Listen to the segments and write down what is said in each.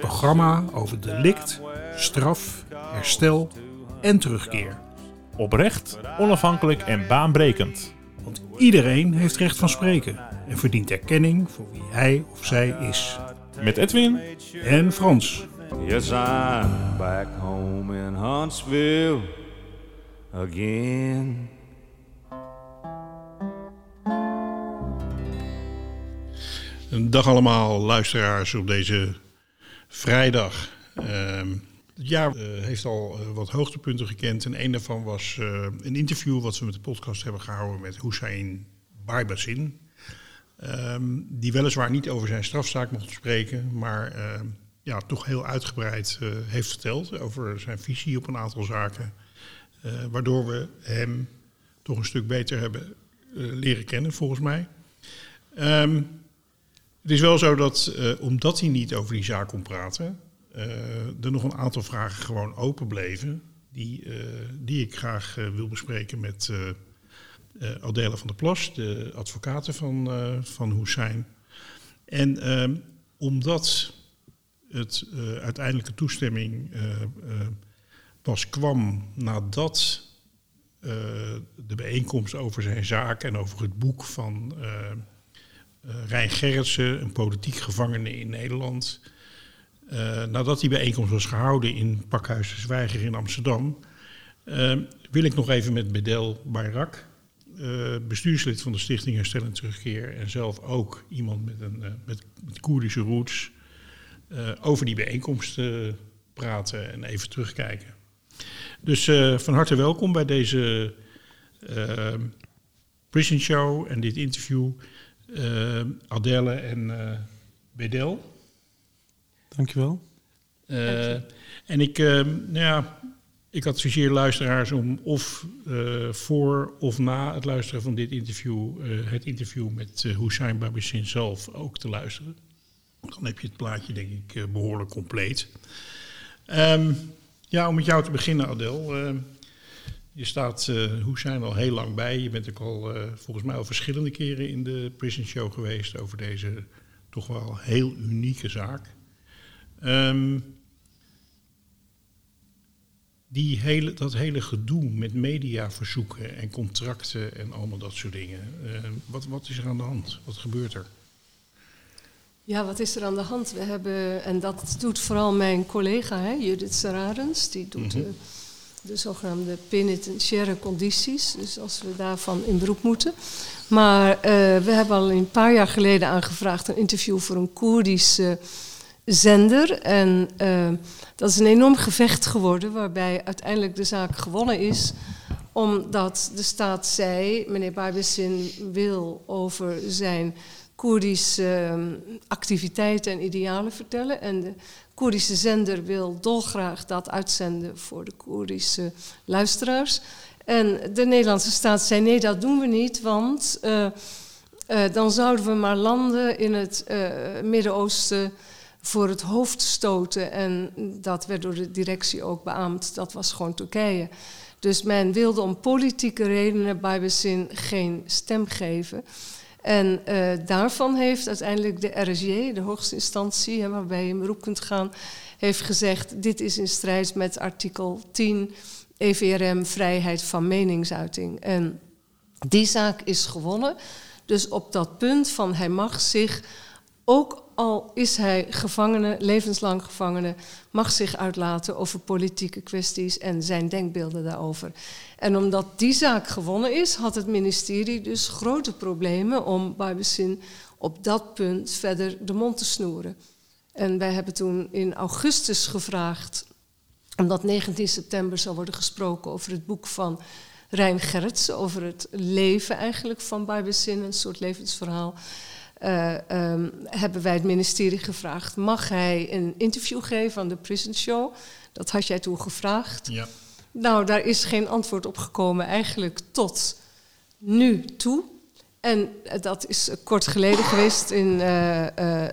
programma over delict, straf, herstel en terugkeer. Oprecht, onafhankelijk en baanbrekend. Want iedereen heeft recht van spreken en verdient erkenning voor wie hij of zij is. Met Edwin En Frans. Yes, I'm back home in Huntsville again. Een dag allemaal luisteraars op deze vrijdag. Ehm, het jaar eh, heeft al eh, wat hoogtepunten gekend. En een daarvan was eh, een interview wat we met de podcast hebben gehouden met Hussein Barbazin. Ehm, die weliswaar niet over zijn strafzaak mocht spreken, maar ehm, ja, toch heel uitgebreid heeft verteld over zijn visie op een aantal zaken. Waardoor we hem toch een stuk beter hebben leren kennen, volgens mij. Ehm, het is wel zo dat, eh, omdat hij niet over die zaak kon praten, eh, er nog een aantal vragen gewoon open bleven. Die, eh, die ik graag wil bespreken met Adela van der Plas, de advocaten van, van Hussein. En ehm, omdat het uiteindelijke toestemming pas kwam nadat de bijeenkomst over zijn zaak en over het boek van eh, Rijn Gerritsen, een politiek gevangene in Nederland. eh, nadat die bijeenkomst was gehouden in Pakhuis de Zwijger in Amsterdam, eh, wil ik nog even met Bedel Bayrak, bestuurslid van de Stichting Herstel en Terugkeer en zelf ook iemand met, een, met, met Koerdische roots, over die bijeenkomst praten en even terugkijken. Dus van harte welkom bij deze Prison Show en dit interview. Eh Adele en eh Bedel. Dankjewel. Eh, en ik, nou ja, ik adviseer luisteraars om of eh, voor of na het luisteren van dit interview, eh, het interview met uh, Hussein zelf ook te luisteren. Dan heb je het plaatje denk ik eh, behoorlijk compleet. Ehm, ja, om met jou te beginnen Adel. Eh, je staat uh, Hussein al heel lang bij. Je bent ook al uh, volgens mij al verschillende keren in de Prison Show geweest over deze toch wel heel unieke zaak. Um, die hele, dat hele gedoe met mediaverzoeken en contracten en allemaal dat soort dingen. Uh, wat, wat is er aan de hand? Wat gebeurt er? Ja, wat is er aan de hand? We hebben, en dat doet vooral mijn collega, hè, Judith Sararens, die doet mm -hmm. de, de zogenaamde penitentiaire condities, dus als we daarvan in beroep moeten. Maar uh, we hebben al een paar jaar geleden aangevraagd een interview voor een Koerdische zender. En uh, dat is een enorm gevecht geworden, waarbij uiteindelijk de zaak gewonnen is. Omdat de staat zei, meneer Barbessin wil over zijn Koerdische uh, activiteiten en idealen vertellen. En de Koerdische zender wil dolgraag dat uitzenden voor de Koerdische luisteraars. En de Nederlandse staat zei, nee, dat doen we niet, want uh, dan zouden we maar landen in het Midden-Oosten voor het hoofd stoten. En dat werd door de directie ook beaamd. Dat was gewoon Turkije. Dus men wilde om politieke redenen bij bezin geen stem geven. En uh, daarvan heeft uiteindelijk de RSJ, de hoogste instantie, hè, waarbij je in beroep kunt gaan, heeft gezegd: dit is in strijd met artikel 10 EVRM, vrijheid van meningsuiting. En die zaak is gewonnen. Dus op dat punt van hij mag zich ook al is hij gevangene, levenslang gevangene, mag zich uitlaten over politieke kwesties en zijn denkbeelden daarover. En omdat die zaak gewonnen is, had het ministerie dus grote problemen om Barbessin op dat punt verder de mond te snoeren. En wij hebben toen in augustus gevraagd, omdat 19 september zou worden gesproken over het boek van Rijn Gerritsen, over het leven eigenlijk van Barbessin, een soort levensverhaal. Ehm, hebben wij het ministerie gevraagd: mag hij een interview geven aan de Prison Show? Dat had jij toen gevraagd. Ja. Nou, daar is geen antwoord op gekomen, eigenlijk tot nu toe. En eh, dat is eh, kort geleden geweest. In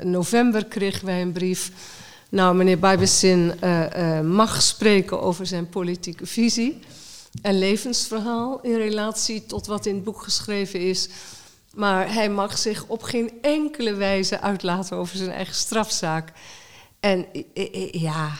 november kregen wij een brief. Nou, meneer Bijbesin eh, mag spreken over zijn politieke visie en levensverhaal in relatie tot wat in het boek geschreven is. Maar hij mag zich op geen enkele wijze uitlaten over zijn eigen strafzaak. En ja,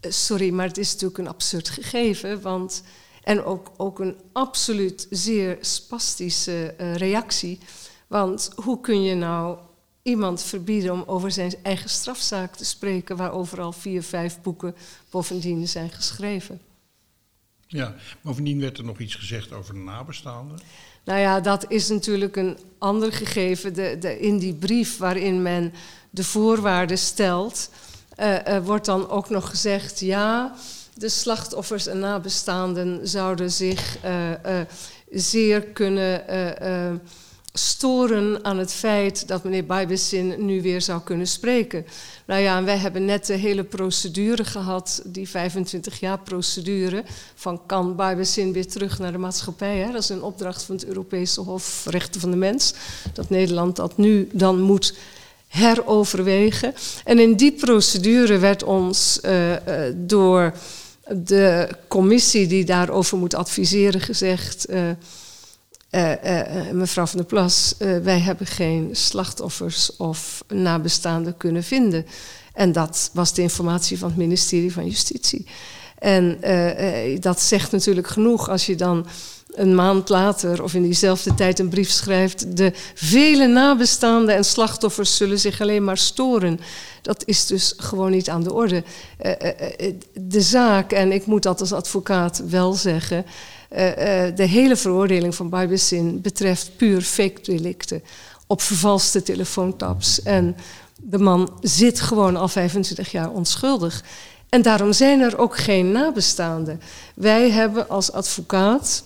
sorry, maar het is natuurlijk een absurd gegeven. Want, en ook, ook een absoluut zeer spastische eh, reactie. Want hoe kun je nou iemand verbieden om over zijn eigen strafzaak te spreken, waarover al vier, vijf boeken bovendien zijn geschreven? ja. Bovendien werd er nog iets gezegd over de nabestaanden. Nou ja, dat is natuurlijk een ander gegeven. De, de, in die brief waarin men de voorwaarden stelt, eh, eh, wordt dan ook nog gezegd: ja, de slachtoffers en nabestaanden zouden zich eh, zeer kunnen storen aan het feit dat meneer Bijbesin nu weer zou kunnen spreken. Nou ja, en wij hebben net de hele procedure gehad, die 25 jaar procedure, van kan Bijbesin weer terug naar de maatschappij. Hè? Dat is een opdracht van het Europese Hof Rechten van de Mens, dat Nederland dat nu dan moet heroverwegen. En in die procedure werd ons eh, eh, door de commissie die daarover moet adviseren gezegd... eh, eh, eh, mevrouw van der Plas, eh, wij hebben geen slachtoffers of nabestaanden kunnen vinden. En dat was de informatie van het ministerie van Justitie. En eh, eh, dat zegt natuurlijk genoeg als je dan een maand later of in diezelfde tijd een brief schrijft. De vele nabestaanden en slachtoffers zullen zich alleen maar storen. Dat is dus gewoon niet aan de orde. Eh, eh, eh, de zaak, en ik moet dat als advocaat wel zeggen. Eh, eh, de hele veroordeling van Bijbesin betreft puur fake delicten. Op vervalste telefoontaps. En de man zit gewoon al 25 jaar onschuldig. En daarom zijn er ook geen nabestaanden. Wij hebben als advocaat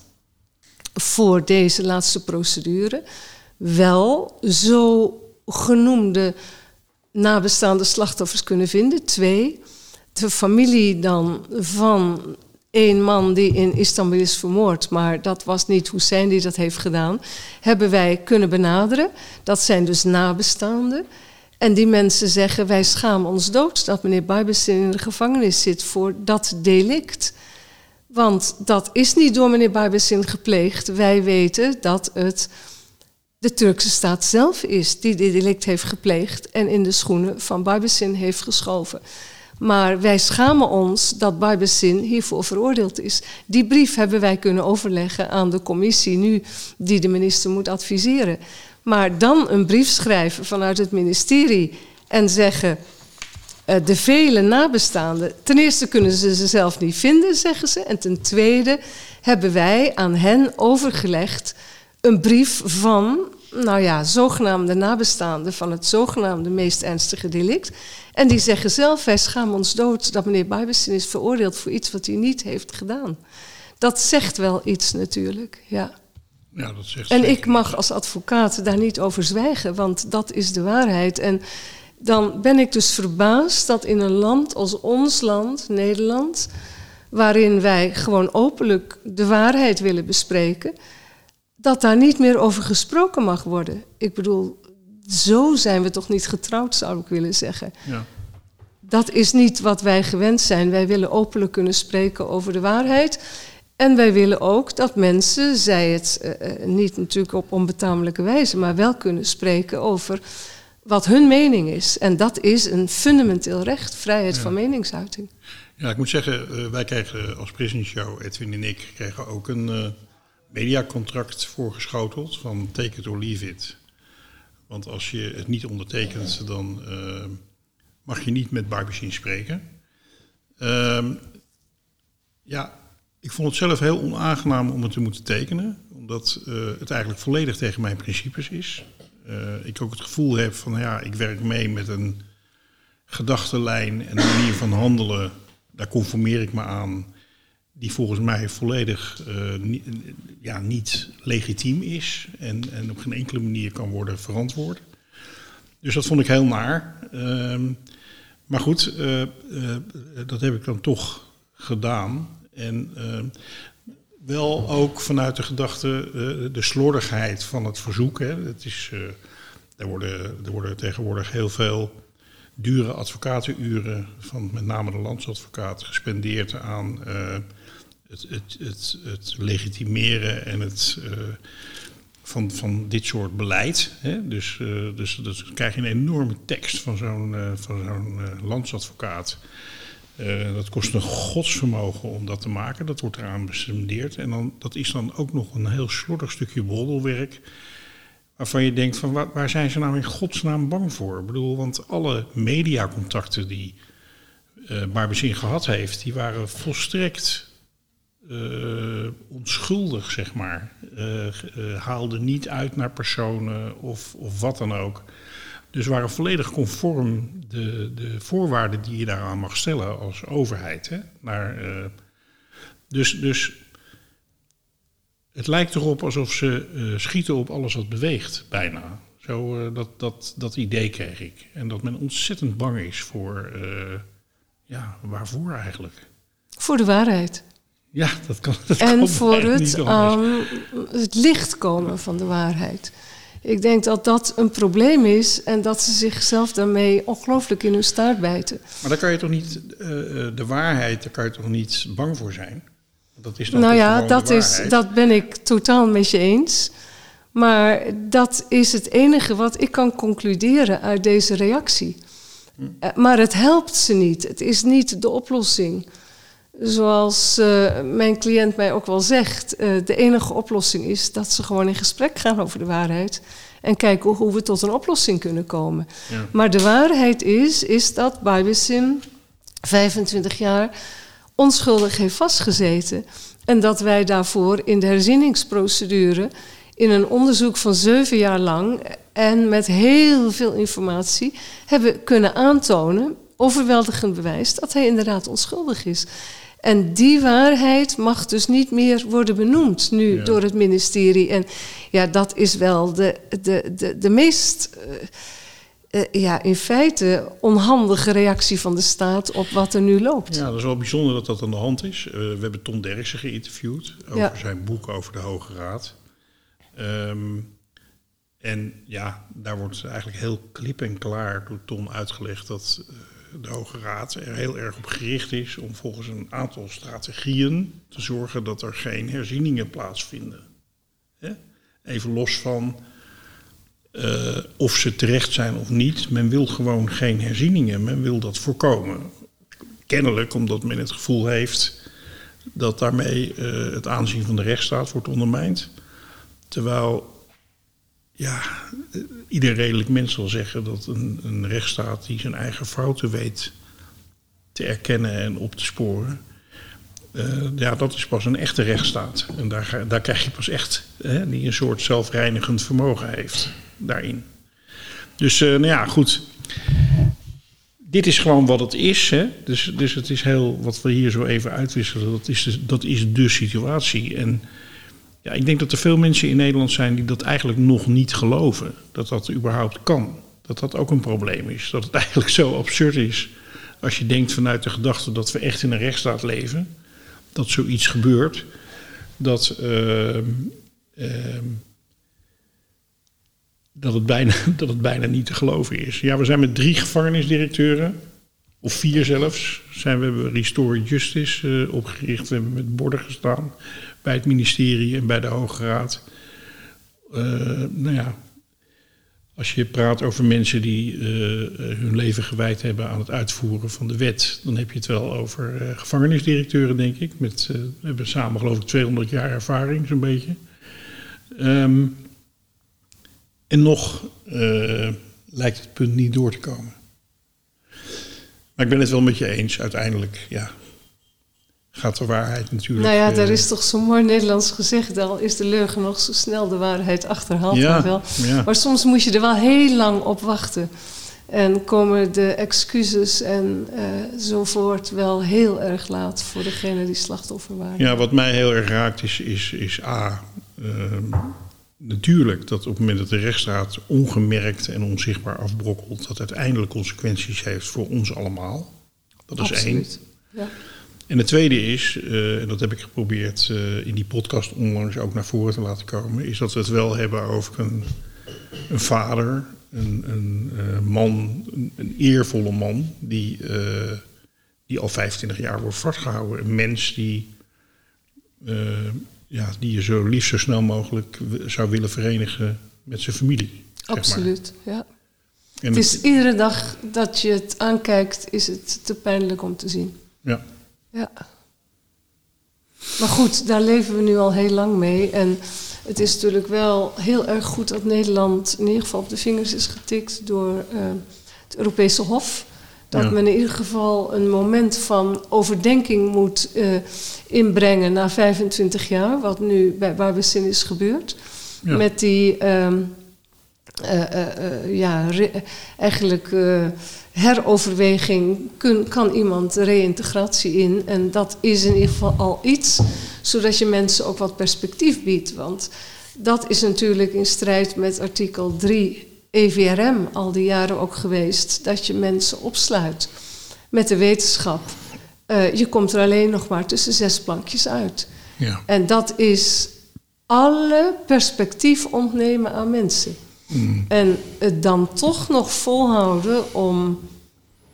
voor deze laatste procedure wel zo genoemde nabestaande slachtoffers kunnen vinden. Twee, de familie dan van één man die in Istanbul is vermoord, maar dat was niet Hussein die dat heeft gedaan, hebben wij kunnen benaderen. Dat zijn dus nabestaanden. En die mensen zeggen, wij schamen ons dood dat meneer Bijbesin in de gevangenis zit voor dat delict. Want dat is niet door meneer Bijbesin gepleegd. Wij weten dat het de Turkse staat zelf is die dit delict heeft gepleegd en in de schoenen van Bijbesin heeft geschoven. Maar wij schamen ons dat Bijbesin hiervoor veroordeeld is. Die brief hebben wij kunnen overleggen aan de commissie nu die de minister moet adviseren. Maar dan een brief schrijven vanuit het ministerie en zeggen uh, de vele nabestaanden. Ten eerste kunnen ze ze zelf niet vinden, zeggen ze. En ten tweede hebben wij aan hen overgelegd een brief van, nou ja, zogenaamde nabestaanden van het zogenaamde meest ernstige delict. En die zeggen zelf, wij schamen ons dood dat meneer Bijbesin is veroordeeld voor iets wat hij niet heeft gedaan. Dat zegt wel iets natuurlijk, ja. Ja, dat zegt En ik mag als advocaat daar niet over zwijgen, want dat is de waarheid. En dan ben ik dus verbaasd dat in een land als ons land, Nederland, waarin wij gewoon openlijk de waarheid willen bespreken, dat daar niet meer over gesproken mag worden. Ik bedoel, zo zijn we toch niet getrouwd, zou ik willen zeggen. Ja. Dat is niet wat wij gewend zijn. Wij willen openlijk kunnen spreken over de waarheid. En wij willen ook dat mensen, zij het uh, niet natuurlijk op onbetamelijke wijze, maar wel kunnen spreken over wat hun mening is. En dat is een fundamenteel recht, vrijheid Ja. van meningsuiting. Ja, ik moet zeggen, eh, wij kregen als Prison Show, Edwin en ik, kregen ook een eh, mediacontract voorgeschoteld van take it or leave it. Want als je het niet ondertekent, dan eh, mag je niet met Barbecue spreken. Ehm, ja, ik vond het zelf heel onaangenaam om het te moeten tekenen, omdat eh, het eigenlijk volledig tegen mijn principes is. Eh, ik ook het gevoel heb van, ja, ik werk mee met een gedachtenlijn en een manier van handelen, daar conformeer ik me aan, die volgens mij volledig eh, niet, ja, niet legitiem is en, en op geen enkele manier kan worden verantwoord. Dus dat vond ik heel naar. Ehm, maar goed, eh, eh, dat heb ik dan toch gedaan. En ehm, wel ook vanuit de gedachte, de slordigheid van het verzoek. Hè. Het is, er, worden, er worden tegenwoordig heel veel dure advocatenuren van met name de landsadvocaat gespendeerd aan het, het, het, legitimeren en het eh, van, van dit soort beleid. Hè? Dus, eh, dus, dus dan krijg je een enorme tekst van zo'n eh, van zo'n landsadvocaat. Dat kost een godsvermogen om dat te maken. Dat wordt eraan bespendeerd. En dan, dat is dan ook nog een heel slordig stukje broddelwerk. Waarvan je denkt, van waar, waar zijn ze nou in godsnaam bang voor? Ik bedoel, want alle mediacontacten die Barbezin gehad heeft... die waren volstrekt eh, onschuldig, zeg maar. Eh, eh, haalden niet uit naar personen of, of wat dan ook. Dus waren volledig conform de, de voorwaarden die je daaraan mag stellen als overheid. Hè? Dus, dus het lijkt erop alsof ze schieten op alles wat beweegt, bijna. Zo, dat, dat, dat idee kreeg ik. En dat men ontzettend bang is voor, ja, waarvoor eigenlijk? Voor de waarheid. Ja, dat kan. Dat kan En voor het, aan het licht komen van de waarheid. Ik denk dat dat een probleem is en dat ze zichzelf daarmee ongelooflijk in hun staart bijten. Maar daar kan je toch niet, eh, eh, de waarheid, daar kan je toch niet bang voor zijn? Dat is Nou ja, dat, is, dat ben ik totaal met je eens. Maar dat is het enige wat ik kan concluderen uit deze reactie. Eh, Maar het helpt ze niet. Het is niet de oplossing. Zoals eh, mijn cliënt mij ook wel zegt, eh, de enige oplossing is dat ze gewoon in gesprek gaan over de waarheid. En kijken hoe we tot een oplossing kunnen komen. Ja. Maar de waarheid is, is dat Barbizin 25 jaar onschuldig heeft vastgezeten. En dat wij daarvoor in de herzieningsprocedure in een onderzoek van zeven jaar lang en met heel veel informatie hebben kunnen aantonen, overweldigend bewijs, dat hij inderdaad onschuldig is. En die waarheid mag dus niet meer worden benoemd nu Ja. door het ministerie. En ja, dat is wel de, de, de, de meest, eh, eh, ja, in feite onhandige reactie van de staat op wat er nu loopt. Ja, dat is wel bijzonder dat dat aan de hand is. Eh, we hebben Ton Derksen geïnterviewd over Ja. zijn boek over de Hoge Raad. Ehm, en ja, daar wordt eigenlijk heel klip en klaar door Ton uitgelegd dat de Hoge Raad er heel erg op gericht is om volgens een aantal strategieën te zorgen dat er geen herzieningen plaatsvinden. Even los van eh, of ze terecht zijn of niet. Men wil gewoon geen herzieningen. Men wil dat voorkomen. Kennelijk omdat men het gevoel heeft dat daarmee eh, het aanzien van de rechtsstaat wordt ondermijnd. Terwijl, ja, eh, ieder redelijk mens zal zeggen dat een, een rechtsstaat die zijn eigen fouten weet te erkennen en op te sporen. eh, ja, dat is pas een echte rechtsstaat. En daar, daar krijg je pas echt, hè, die een soort zelfreinigend vermogen heeft daarin. Dus, eh, nou ja, goed. Dit is gewoon wat het is. Hè? Dus, dus het is heel, wat we hier zo even uitwisselen, dat is, de, dat is de situatie. En ik denk dat er veel mensen in Nederland zijn die dat eigenlijk nog niet geloven. Dat dat überhaupt kan. Dat dat ook een probleem is. Dat het eigenlijk zo absurd is als je denkt vanuit de gedachte dat we echt in een rechtsstaat leven. Dat zoiets gebeurt. Dat, ehm, ehm, dat, het bijna, dat het bijna niet te geloven is. Ja, we zijn met drie gevangenisdirecteuren. Of vier zelfs. Zijn we hebben Restore Justice eh, opgericht. We hebben met borden gestaan bij het ministerie en bij de Hoge Raad. Eh, nou ja, als je praat over mensen die eh, hun leven gewijd hebben aan het uitvoeren van de wet, dan heb je het wel over eh, gevangenisdirecteuren, denk ik. Met, we hebben samen geloof ik 200 jaar ervaring, zo'n beetje. Ehm, en nog lijkt het punt niet door te komen. Maar ik ben het wel met je eens. Uiteindelijk, ja, gaat de waarheid natuurlijk... Nou ja, daar eh, is toch zo mooi Nederlands gezegd, al is de leugen nog zo snel de waarheid achterhaalt Ja, wel. ja. Maar soms moet je er wel heel lang op wachten. En komen de excuses en uh, zo voort wel heel erg laat voor degene die slachtoffer waren. Ja, wat mij heel erg raakt is, is, is A. Ehm, natuurlijk dat op het moment dat de rechtsstaat ongemerkt en onzichtbaar afbrokkelt, dat uiteindelijk consequenties heeft voor ons allemaal. Dat is één. Ja. En het tweede is, uh, en dat heb ik geprobeerd uh, in die podcast onlangs ook naar voren te laten komen, is dat we het wel hebben over een, een vader, een, een uh, man, een, een, eervolle man, die, die al 25 jaar wordt vastgehouden. Een mens die, ja, die je zo liefst zo snel mogelijk zou willen verenigen met zijn familie. Absoluut, maar. ja. En het is het, iedere dag dat je het aankijkt, is het te pijnlijk om te zien. Ja. Ja. Maar goed, daar leven we nu al heel lang mee. En het is natuurlijk wel heel erg goed dat Nederland in ieder geval op de vingers is getikt door uh, het Europese Hof. Dat ja. men in ieder geval een moment van overdenking moet uh, inbrengen na 25 jaar, wat nu bij Barbecin is gebeurd. Ja. Met die, um, uh, ja, eigenlijk heroverweging kun, kan iemand reïntegratie in. En dat is in ieder geval al iets, zodat je mensen ook wat perspectief biedt. Want dat is natuurlijk in strijd met artikel 3 EVRM al die jaren ook geweest. Dat je mensen opsluit met de wetenschap. Uh, je komt er alleen nog maar tussen zes plankjes uit. Ja. En dat is alle perspectief ontnemen aan mensen. En het dan toch nog volhouden om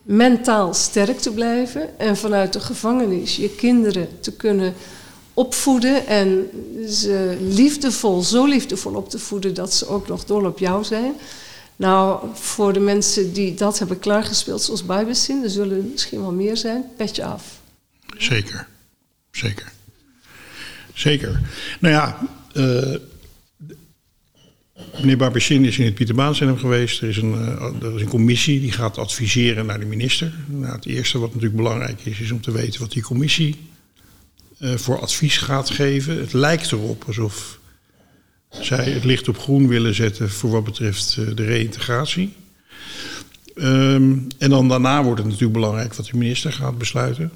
mentaal sterk te blijven en vanuit de gevangenis je kinderen te kunnen opvoeden en ze liefdevol, zo liefdevol op te voeden dat ze ook nog dol op jou zijn. Nou, voor de mensen die dat hebben klaargespeeld, zoals Bijbelzin, er zullen misschien wel meer zijn, petje af. Zeker, zeker. Zeker. Nou ja, uh, Meneer Barbechin is in het Pieterbaancentrum geweest. Er is, een, uh, er is een commissie die gaat adviseren naar de minister. Nou, het eerste wat natuurlijk belangrijk is, is om te weten wat die commissie uh, voor advies gaat geven. Het lijkt erop alsof zij het licht op groen willen zetten voor wat betreft uh, de reïntegratie. Um, en dan daarna wordt het natuurlijk belangrijk wat de minister gaat besluiten.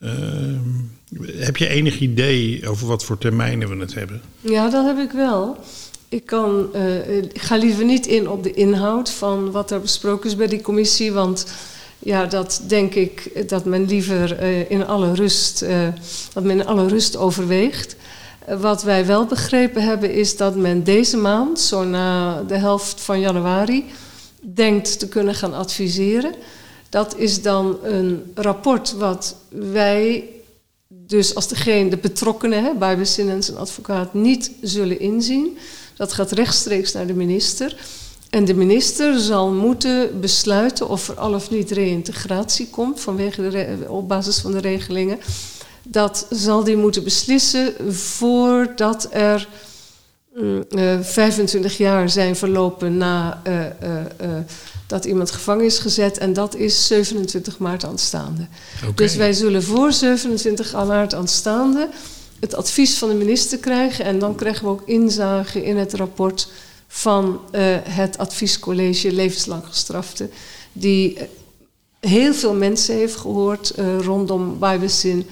Um, heb je enig idee over wat voor termijnen we het hebben? Ja, dat heb ik wel. Ik, kan, uh, ik ga liever niet in op de inhoud van wat er besproken is bij die commissie. Want ja, dat denk ik dat men liever uh, in alle rust, dat men in alle rust overweegt. wat wij wel begrepen hebben is dat men deze maand, zo na de helft van januari, denkt te kunnen gaan adviseren. Dat is dan een rapport wat wij, dus als degene, de betrokkenen, bij bezin en advocaat, niet zullen inzien. Dat gaat rechtstreeks naar de minister. En de minister zal moeten besluiten of er al of niet reïntegratie komt vanwege de op basis van de regelingen. Dat zal die moeten beslissen voordat er uh, 25 jaar zijn verlopen na uh, uh, dat iemand gevangen is gezet. En dat is 27 maart aanstaande. Okay. Dus wij zullen voor 27 maart aanstaande het advies van de minister krijgen. En dan krijgen we ook inzage in het rapport van uh, het adviescollege levenslang gestrafte. Die heel veel mensen heeft gehoord uh, rondom Bijbelzin.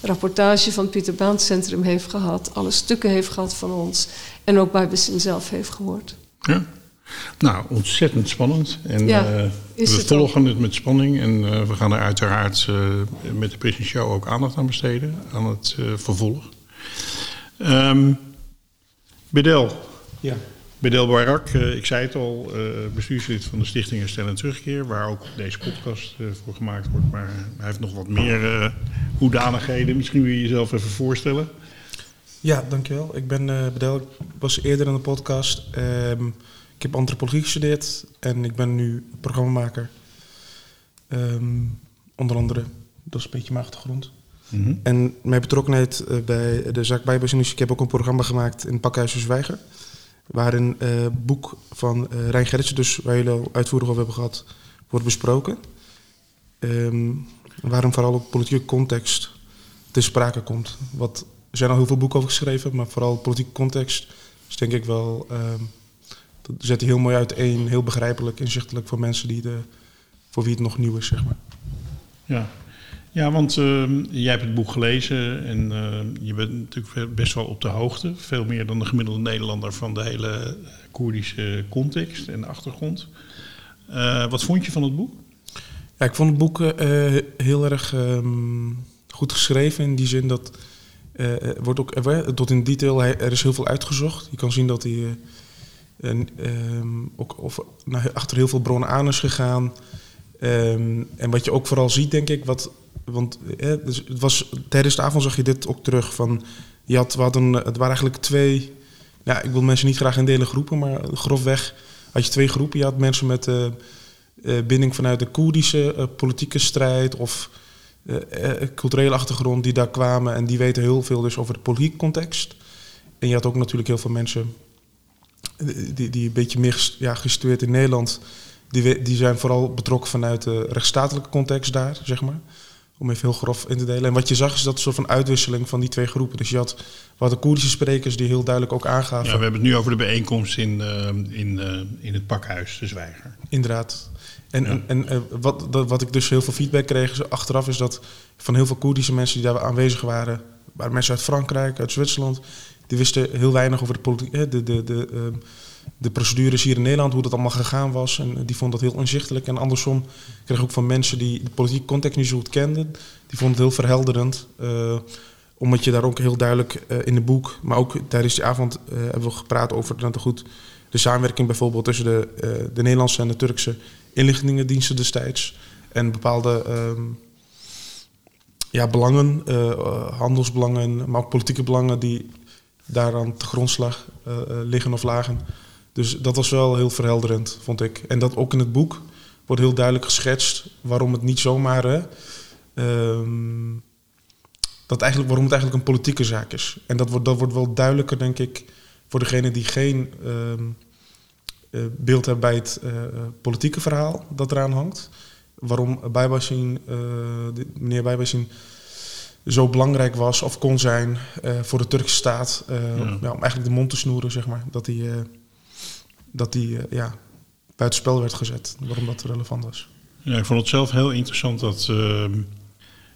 Rapportage van het Pieter Baan Centrum heeft gehad. Alle stukken heeft gehad van ons. En ook Bijbelzin zelf heeft gehoord. Ja. Nou, ontzettend spannend. En ja, uh, we volgen ook. het met spanning. En uh, we gaan er uiteraard uh, met de Prison Show ook aandacht aan besteden. Aan het vervolg. Um, Bedel. Ja. Bedel Barak, ik zei het al, bestuurslid van de Stichting Herstel en Terugkeer. Waar ook deze podcast voor gemaakt wordt. Maar hij heeft nog wat meer hoedanigheden. Misschien wil je jezelf even voorstellen. Ja, dankjewel. Ik ben Bedel. Ik was eerder in de podcast. Um, ik heb antropologie gestudeerd en ik ben nu programmamaker. Um, onder andere, dat is een beetje mijn achtergrond. Mhm. Mm -hmm. En mijn betrokkenheid uh, bij de zaak Bijbelsinus, ik heb ook een programma gemaakt in Pakhuis de Zwijger. Waarin een uh, boek van uh, Rijn Gerritsen, dus waar jullie al uitvoerig over hebben gehad, wordt besproken. Um, waarin vooral ook politieke context te sprake komt. Wat, er zijn al heel veel boeken over geschreven, maar vooral politieke context is denk ik wel... Um, Dat zet hij heel mooi uiteen, heel begrijpelijk, inzichtelijk voor mensen die de, voor wie het nog nieuw is, zeg maar. Ja, ja want uh, jij hebt het boek gelezen en uh, je bent natuurlijk best wel op de hoogte. Veel meer dan de gemiddelde Nederlander van de hele Koerdische context en achtergrond. Uh, wat vond je van het boek? Ja, ik vond het boek heel erg um, goed geschreven in die zin dat wordt ook tot in detail, er is heel veel uitgezocht. Je kan zien dat hij ook of, nou, achter heel veel bronnen aan is gegaan. En wat je ook vooral ziet, denk ik, wat, want eh, dus het was, tijdens de avond zag je dit ook terug. Van, je had, we hadden, het waren eigenlijk twee, ja, ik wil mensen niet graag in delen groepen, maar grofweg had je twee groepen. Je had mensen met uh, binding vanuit de Koerdische politieke strijd of culturele achtergrond die daar kwamen en die weten heel veel dus over de politieke context. En je had ook natuurlijk heel veel mensen die, die een beetje meer ja, gestuurd in Nederland, die, die zijn vooral betrokken vanuit de rechtsstatelijke context daar, zeg maar. Om even heel grof in te delen. En wat je zag is dat soort van uitwisseling van die twee groepen. Dus je had wat de Koerdische sprekers die heel duidelijk ook aangaven. Ja, we hebben het nu over de bijeenkomst in, uh, in, uh, in het pakhuis, de Zwijger. Inderdaad. En, ja. en, en uh, wat, dat, wat ik dus heel veel feedback kreeg achteraf is dat van heel veel Koerdische mensen die daar aanwezig waren, waren mensen uit Frankrijk, uit Zwitserland, die wisten heel weinig over de, politiek, de, de, de, de, de procedures hier in Nederland, hoe dat allemaal gegaan was. En die vonden dat heel inzichtelijk. En andersom kreeg ik ook van mensen die de politieke context niet zo goed kenden, die vonden het heel verhelderend. Uh, omdat je daar ook heel duidelijk uh, in het boek, maar ook tijdens die avond hebben we gepraat over nou, goed, de samenwerking bijvoorbeeld tussen de, de Nederlandse en de Turkse inlichtingendiensten destijds. En bepaalde um, ja, belangen, handelsbelangen, maar ook politieke belangen die daaraan te grondslag liggen of lagen. Dus dat was wel heel verhelderend, vond ik. En dat ook in het boek wordt heel duidelijk geschetst waarom het niet zomaar. Hè, um, dat eigenlijk, waarom het eigenlijk een politieke zaak is. En dat wordt, dat wordt wel duidelijker, denk ik, voor degene die geen um, uh, beeld hebben bij het uh, politieke verhaal dat eraan hangt. Waarom Bijbassin, meneer Bijbassin zo belangrijk was of kon zijn uh, voor de Turkse staat. Uh, ja. Ja, om eigenlijk de mond te snoeren, zeg maar. Dat hij, uh, dat hij ja, buitenspel werd gezet. Waarom dat relevant was. Ja, ik vond het zelf heel interessant dat ehm,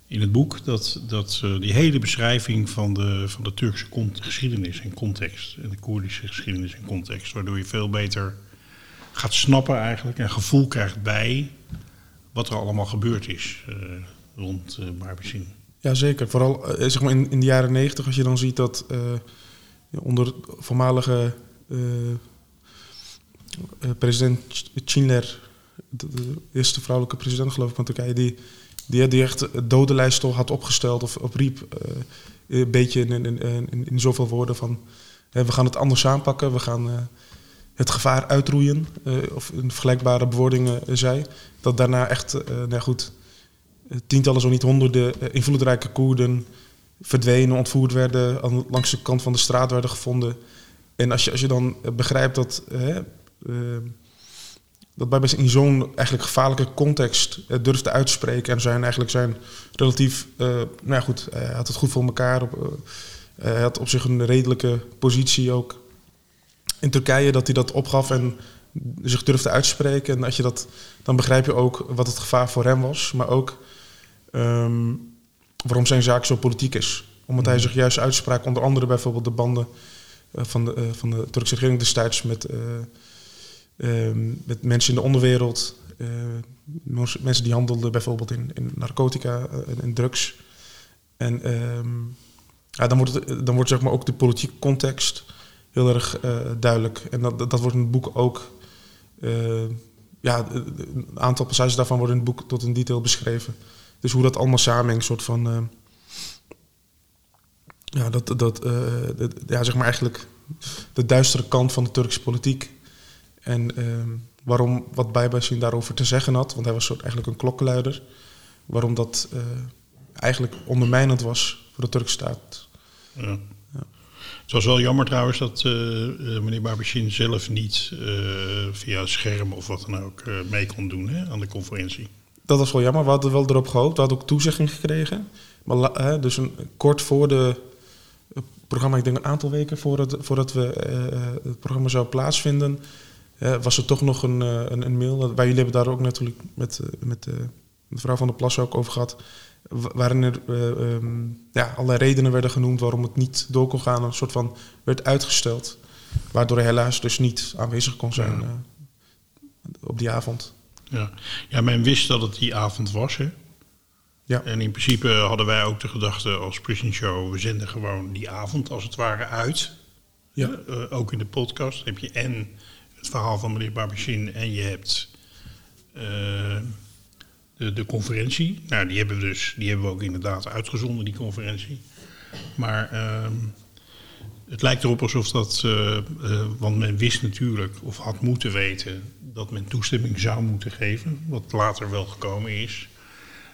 in het boek... dat, dat die hele beschrijving van de, van de Turkse geschiedenis en context... en de Koerdische geschiedenis en context... waardoor je veel beter gaat snappen eigenlijk... en gevoel krijgt bij wat er allemaal gebeurd is rond uh, Barbicin. Ja, zeker. Vooral uh, zeg maar in, in de jaren negentig, als je dan ziet dat uh, onder voormalige uh, president Chinler, de, eerste vrouwelijke president geloof ik van Turkije, die, die, echt het dodenlijst had opgesteld of opriep, een beetje in, in, in, in, zoveel woorden van we gaan het anders aanpakken, we gaan het gevaar uitroeien, of in vergelijkbare bewoordingen zei, dat daarna echt, nou goed tientallen, zo niet honderden eh, invloedrijke Koerden verdwenen, ontvoerd werden, langs de kant van de straat werden gevonden. En als je, als je dan eh, begrijpt dat, hè, dat bij in zo'n eigenlijk gevaarlijke context uh, durfde uit te spreken en zijn eigenlijk zijn relatief, uh, nou ja, goed, hij had het goed voor elkaar. Op, hij had op zich een redelijke positie ook in Turkije dat hij dat opgaf en zich durfde uitspreken. En als je dat, dan begrijp je ook wat het gevaar voor hem was, maar ook Um, waarom zijn zaak zo politiek is. Omdat hij zich juist uitsprak, onder andere bijvoorbeeld de banden van, de, van de Turkse regering destijds met, met mensen in de onderwereld. mensen die handelden bijvoorbeeld in, in narcotica en in drugs. En um, ja, dan wordt, het, dan wordt zeg maar ook de politieke context heel erg duidelijk. En dat, dat wordt in het boek ook ja, een aantal passages daarvan worden in het boek tot in detail beschreven. Dus hoe dat allemaal samenhangt, soort van. Ja, dat, dat, ja, zeg maar eigenlijk de duistere kant van de Turkse politiek. En uh, waarom, wat Bijbassin daarover te zeggen had, want hij was soort eigenlijk een klokkenluider. Waarom dat eigenlijk ondermijnend was voor de Turkse staat. Ja. Ja. Het was wel jammer trouwens dat meneer Barbashin zelf niet via scherm of wat dan ook mee kon doen hè, aan de conferentie dat was wel jammer. We hadden wel erop gehoopt. We hadden ook toezegging gekregen. Maar hè, dus een, kort voor de het programma, ik denk een aantal weken voordat, voordat we uh, het programma zou plaatsvinden, eh, was er toch nog een, eh, een, een mail. Wij jullie hebben daar ook natuurlijk met, eh, met eh, mevrouw van der Plas ook over gehad. wa- Waarin er eh, ehm, ja, allerlei redenen werden genoemd waarom het niet door kon gaan. Een soort van werd uitgesteld. Waardoor hij helaas dus niet aanwezig kon zijn Ja. op die avond. Ja. ja, men wist dat het die avond was. Hè? Ja. En in principe hadden wij ook de gedachte als Prison Show... we zenden gewoon die avond als het ware uit. Ja. Ook in de podcast heb je en verhaal van meneer Barbachin... en je hebt eh, de, de conferentie. Nou, die hebben, we dus, die hebben we ook inderdaad uitgezonden, die conferentie. Maar ehm, het lijkt erop alsof dat... eh, eh, want men wist natuurlijk, of had moeten weten... dat men toestemming zou moeten geven. Wat later wel gekomen is.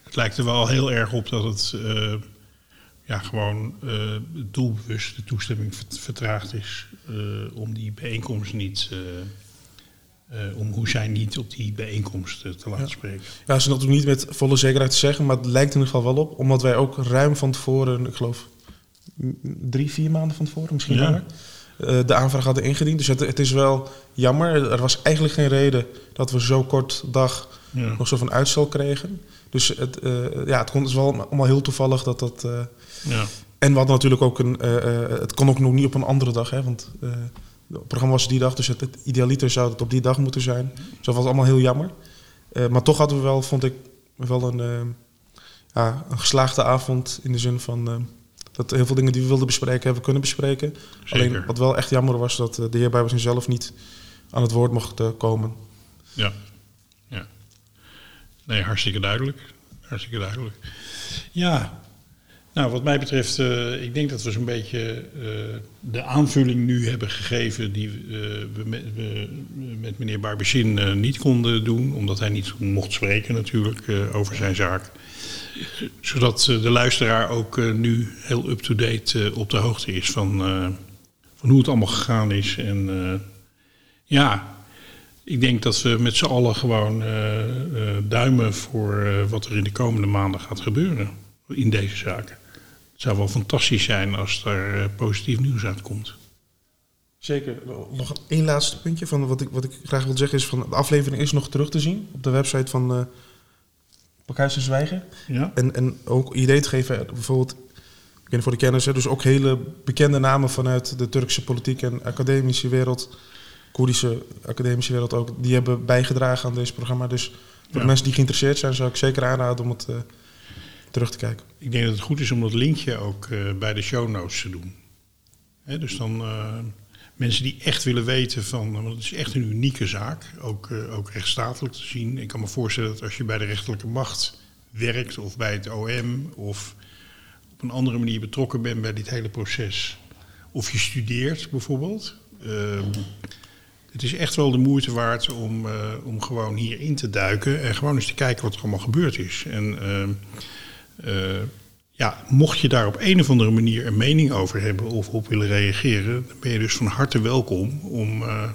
Het lijkt er wel heel erg op dat het... ja, gewoon doelbewust de toestemming vert- vertraagd is om die bijeenkomst niet, eh, om hoe zij niet op die bijeenkomst eh, te laten spreken. Ja, dat is natuurlijk niet met volle zekerheid te zeggen, maar het lijkt in ieder geval wel op. Omdat wij ook ruim van tevoren, ik geloof drie, vier maanden van tevoren, misschien Ja. langer, eh, de aanvraag hadden ingediend. Dus het, het is wel jammer. Er was eigenlijk geen reden dat we zo kort dag Ja. nog zo van uitstel kregen. Dus het, eh, ja, het kon, wel allemaal heel toevallig dat dat... Ja. en we hadden natuurlijk ook een... het kon ook nog niet op een andere dag, hè, want... het programma was die dag, dus het, het idealiter zou het op die dag moeten zijn. Dus dat was allemaal heel jammer. Eh, maar toch hadden we wel, vond ik, wel een, eh, ja, een geslaagde avond. In de zin van eh, dat heel veel dingen die we wilden bespreken, hebben we kunnen bespreken. Zeker. Alleen wat wel echt jammer was, dat de heer Bijbelsen zelf niet aan het woord mocht komen. Ja. ja. Nee, hartstikke duidelijk. Hartstikke duidelijk. Ja. Nou, wat mij betreft, eh, ik denk dat we zo'n beetje eh, de aanvulling nu hebben gegeven die eh, we, met, meneer Barbachin eh, niet konden doen, omdat hij niet mocht spreken natuurlijk over zijn zaak. Zodat de luisteraar ook nu heel up-to-date op de hoogte is van, van hoe het allemaal gegaan is. En ja, ik denk dat we met z'n allen gewoon duimen voor wat er in de komende maanden gaat gebeuren in deze zaken. Het zou wel fantastisch zijn als er eh, positief nieuws uitkomt. Zeker. Nog één laatste puntje van wat ik, wat ik graag wil zeggen is van de aflevering is nog terug te zien op de website van eh Pakhuis en Zwijgen. Ja? En, en ook idee te geven, eh, bijvoorbeeld, voor de kennis, hè, dus ook hele bekende namen vanuit de Turkse politiek en academische wereld, Koerdische academische wereld ook, die hebben bijgedragen aan deze programma. Dus voor Ja. de mensen die geïnteresseerd zijn, zou ik zeker aanraden om het eh, terug te kijken. Ik denk dat het goed is om dat linkje ook eh, bij de show notes te doen. Hè, dus dan eh, mensen die echt willen weten van, want het is echt een unieke zaak, ook, eh, ook rechtsstatelijk te zien. Ik kan me voorstellen dat als je bij de rechterlijke macht werkt of bij het OM of op een andere manier betrokken bent bij dit hele proces, of je studeert bijvoorbeeld. ehm, het is echt wel de moeite waard om, om gewoon hierin te duiken en gewoon eens te kijken wat er allemaal gebeurd is. En ehm, eh, ja, mocht je daar op een of andere manier een mening over hebben of op willen reageren, dan ben je dus van harte welkom om eh,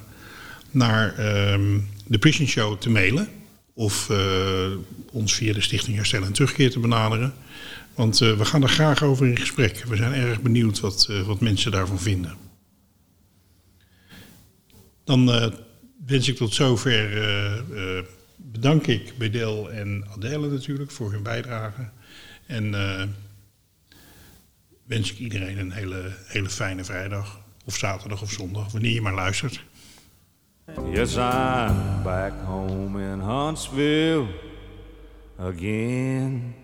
naar ehm, de Prison Show te mailen. Of eh, ons via de Stichting Herstel en Terugkeer te benaderen. Want eh, we gaan er graag over in gesprek. We zijn erg benieuwd wat, eh, wat mensen daarvan vinden. Dan eh, wens ik tot zover. eh, eh, bedank ik Bedel en Adele natuurlijk voor hun bijdrage. En eh, wens ik iedereen een hele, hele fijne vrijdag. Of zaterdag of zondag, wanneer je maar luistert. Yes, I'm back home in Huntsville again.